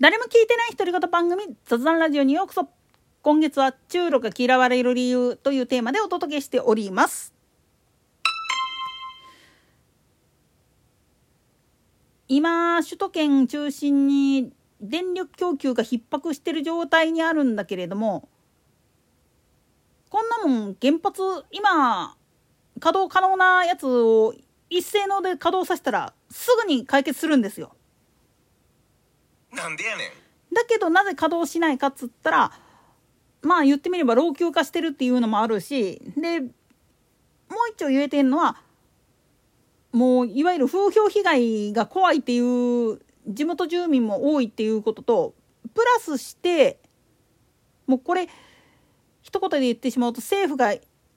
誰も聞いてない独り言番組雑談ラジオにようこそ今月は中路が嫌われる理由というテーマでお届けしております今首都圏中心に電力供給が逼迫している状態にあるんだけれどもこんなもん原発今稼働可能なやつを一斉ので稼働させたらすぐに解決するんですよ。なんでやねん。だけどなぜ稼働しないかっつったらまあ言ってみれば老朽化してるっていうのもあるしでもう一丁言えてんのはもういわゆる風評被害が怖いっていう地元住民も多いっていうこととプラスしてもうこれ一言で言ってしまうと政府が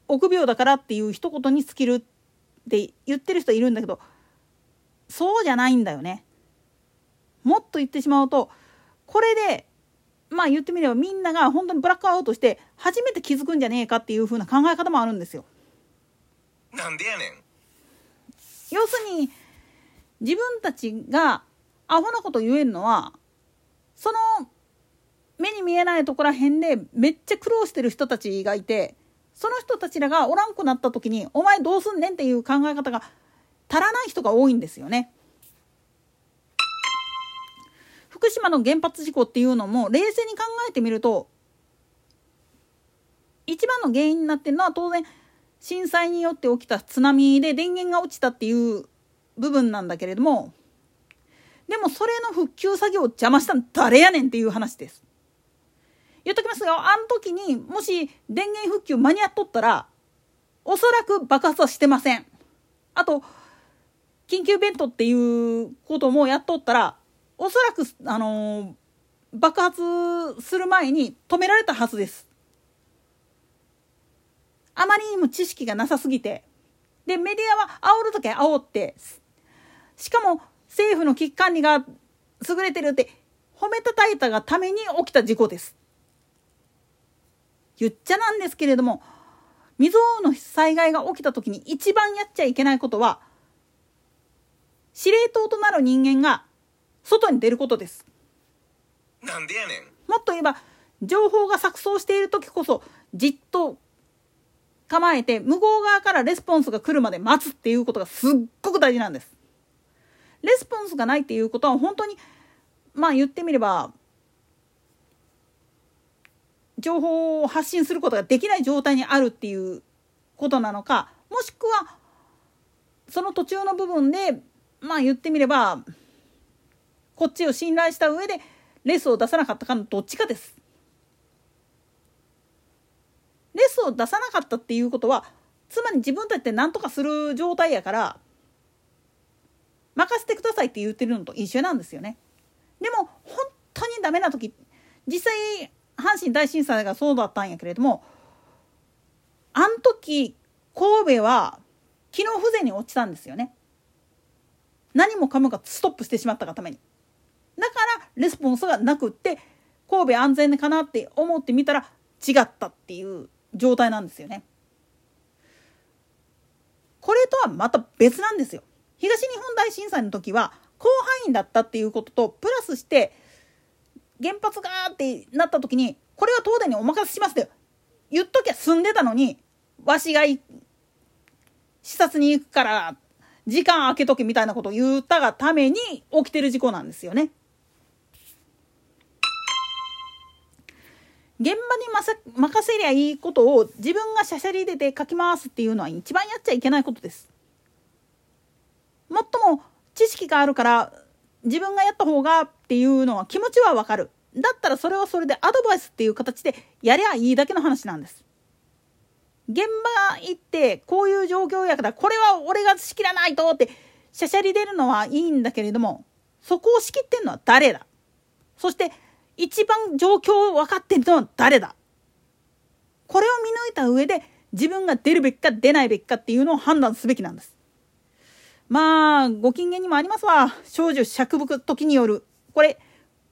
臆病だからっていう一言に尽きるって言ってる人いるんだけどそうじゃないんだよね。と言ってしまうとこれでまあ言ってみればみんなが本当にブラックアウトして初めて気づくんじゃねえかっていう風な考え方もあるんですよ。なんでやねん。要するに自分たちがアホなこと言えるのはその目に見えないところらへんでめっちゃ苦労してる人たちがいてその人たちらがおらんくなった時にお前どうすんねんっていう考え方が足らない人が多いんですよね。福島の原発事故っていうのも冷静に考えてみると一番の原因になってるのは当然震災によって起きた津波で電源が落ちたっていう部分なんだけれどもでもそれの復旧作業を邪魔したの誰やねんっていう話です。言っときますがあの時にもし電源復旧間に合っとったらおそらく爆発はしてません。あと緊急ベッドっていうこともやっとったらおそらく、あのー、爆発する前に止められたはずです。あまりにも知識がなさすぎて。で、メディアは煽るときは煽って、しかも政府の危機管理が優れてるって褒めたたいたがために起きた事故です。言っちゃなんですけれども、未曾有の災害が起きた時に一番やっちゃいけないことは、司令塔となる人間が外に出ることです。なんでやねん。もっと言えば情報が錯綜している時こそじっと構えて向こう側からレスポンスが来るまで待つっていうことがすっごく大事なんです。レスポンスがないっていうことは本当にまあ言ってみれば情報を発信することができない状態にあるっていうことなのかもしくはその途中の部分でまあ言ってみればこっちを信頼した上でレスを出さなかったかのどっちかです。レスを出さなかったっていうことはつまり自分たちで何とかする状態やから任せてくださいって言ってるのと一緒なんですよね。でも本当にダメな時実際阪神大震災がそうだったんやけれどもあん時神戸は機能不全に落ちたんですよね。何もかもがストップしてしまったがために。だからレスポンスがなくって神戸安全かなって思ってみたら違ったっていう状態なんですよね。これとはまた別なんですよ。東日本大震災の時は広範囲だったっていうこととプラスして原発がーってなった時にこれは東電にお任せしますって言っときゃ済んでたのにわしが視察に行くから時間空けとけみたいなことを言ったがために起きてる事故なんですよね。現場に任せりゃいいことを自分がしゃしゃり出て書き回すっていうのは一番やっちゃいけないことです。もっとも知識があるから自分がやった方がっていうのは気持ちはわかる。だったらそれはそれでアドバイスっていう形でやりゃいいだけの話なんです。現場行ってこういう状況やからこれは俺が仕切らないとってしゃしゃり出るのはいいんだけれどもそこを仕切ってんのは誰だ？そして一番状況を分かってるのは誰だ？これを見抜いた上で自分が出るべきか出ないべきかっていうのを判断すべきなんです。まあご機嫌にもありますわ。少女釈伏時による。これ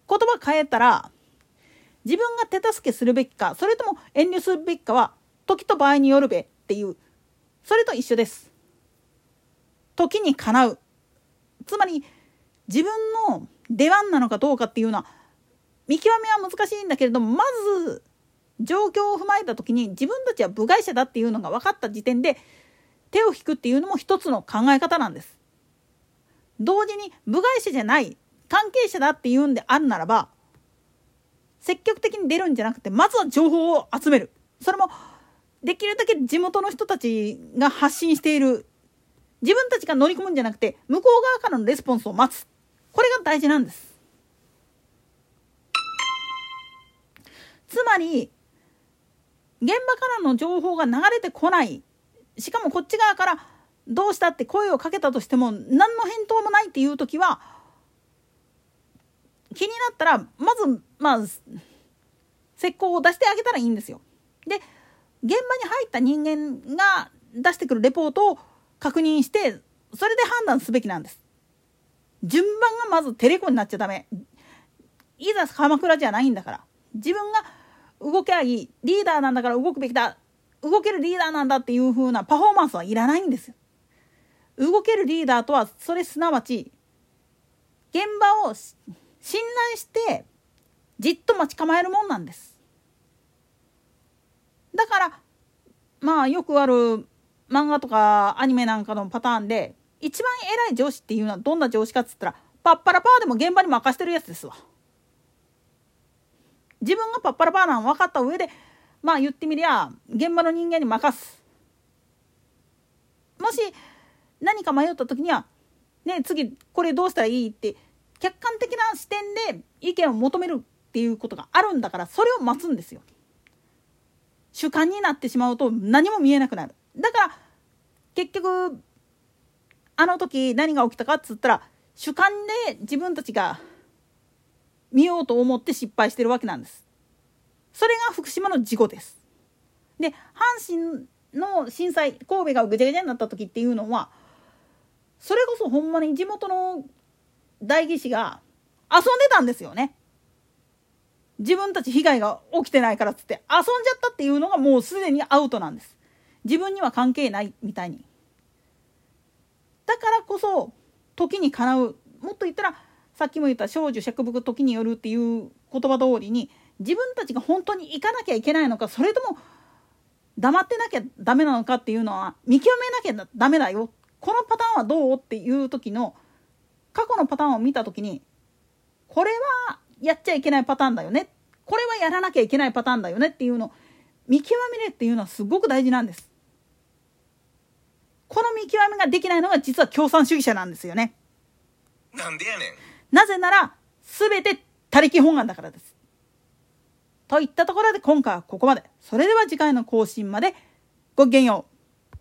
言葉変えたら自分が手助けするべきかそれとも遠慮するべきかは時と場合によるべっていう。それと一緒です。時にかなう。つまり自分の出番なのかどうかっていうのは見極めは難しいんだけれどもまず状況を踏まえた時に自分たちは部外者だっていうのが分かった時点で手を引くっていうのも一つの考え方なんです。同時に部外者じゃない関係者だっていうんであるならば積極的に出るんじゃなくてまずは情報を集める。それもできるだけ地元の人たちが発信している。自分たちが乗り込むんじゃなくて向こう側からのレスポンスを待つ。これが大事なんです。つまり現場からの情報が流れてこないしかもこっち側からどうしたって声をかけたとしても何の返答もないっていう時は気になったらまずまあ石膏を出してあげたらいいんですよ。で現場に入った人間が出してくるレポートを確認してそれで判断すべきなんです。順番がまずテレコになっちゃダメ。いざ鎌倉じゃないんだから自分が動けばいいリーダーなんだから動くべきだ動けるリーダーなんだっていう風なパフォーマンスはいらないんですよ。動けるリーダーとはそれすなわち現場を信頼してじっと待ち構えるもんなんです。だからまあよくある漫画とかアニメなんかのパターンで一番偉い上司っていうのはどんな上司かっつったらパッパラパーでも現場に任してるやつですわ。自分がパッパラパーなん分かった上でまあ言ってみりゃ現場の人間に任す。もし何か迷った時にはね次これどうしたらいいって客観的な視点で意見を求めるっていうことがあるんだからそれを待つんですよ。主観になってしまうと何も見えなくなる。だから結局あの時何が起きたかっつったら主観で自分たちが見ようと思って失敗してるわけなんです。それが福島の事故です。で阪神の震災神戸がぐちゃぐちゃになった時っていうのはそれこそほんまに地元の代議士が遊んでたんですよね。自分たち被害が起きてないからっつって遊んじゃったっていうのがもうすでにアウトなんです。自分には関係ないみたいに。だからこそ時にかなうもっと言ったらさっきも言った少女釈伏時によるっていう言葉通りに自分たちが本当に行かなきゃいけないのかそれとも黙ってなきゃダメなのかっていうのは見極めなきゃダメだよこのパターンはどうっていう時の過去のパターンを見た時にこれはやっちゃいけないパターンだよねこれはやらなきゃいけないパターンだよねっていうのを見極めるっていうのはすごく大事なんです。この見極めができないのが実は共産主義者なんですよね。なんでやねん。なぜなら全て他力本願だからです。といったところで今回はここまで。それでは次回の更新までごきげんよう。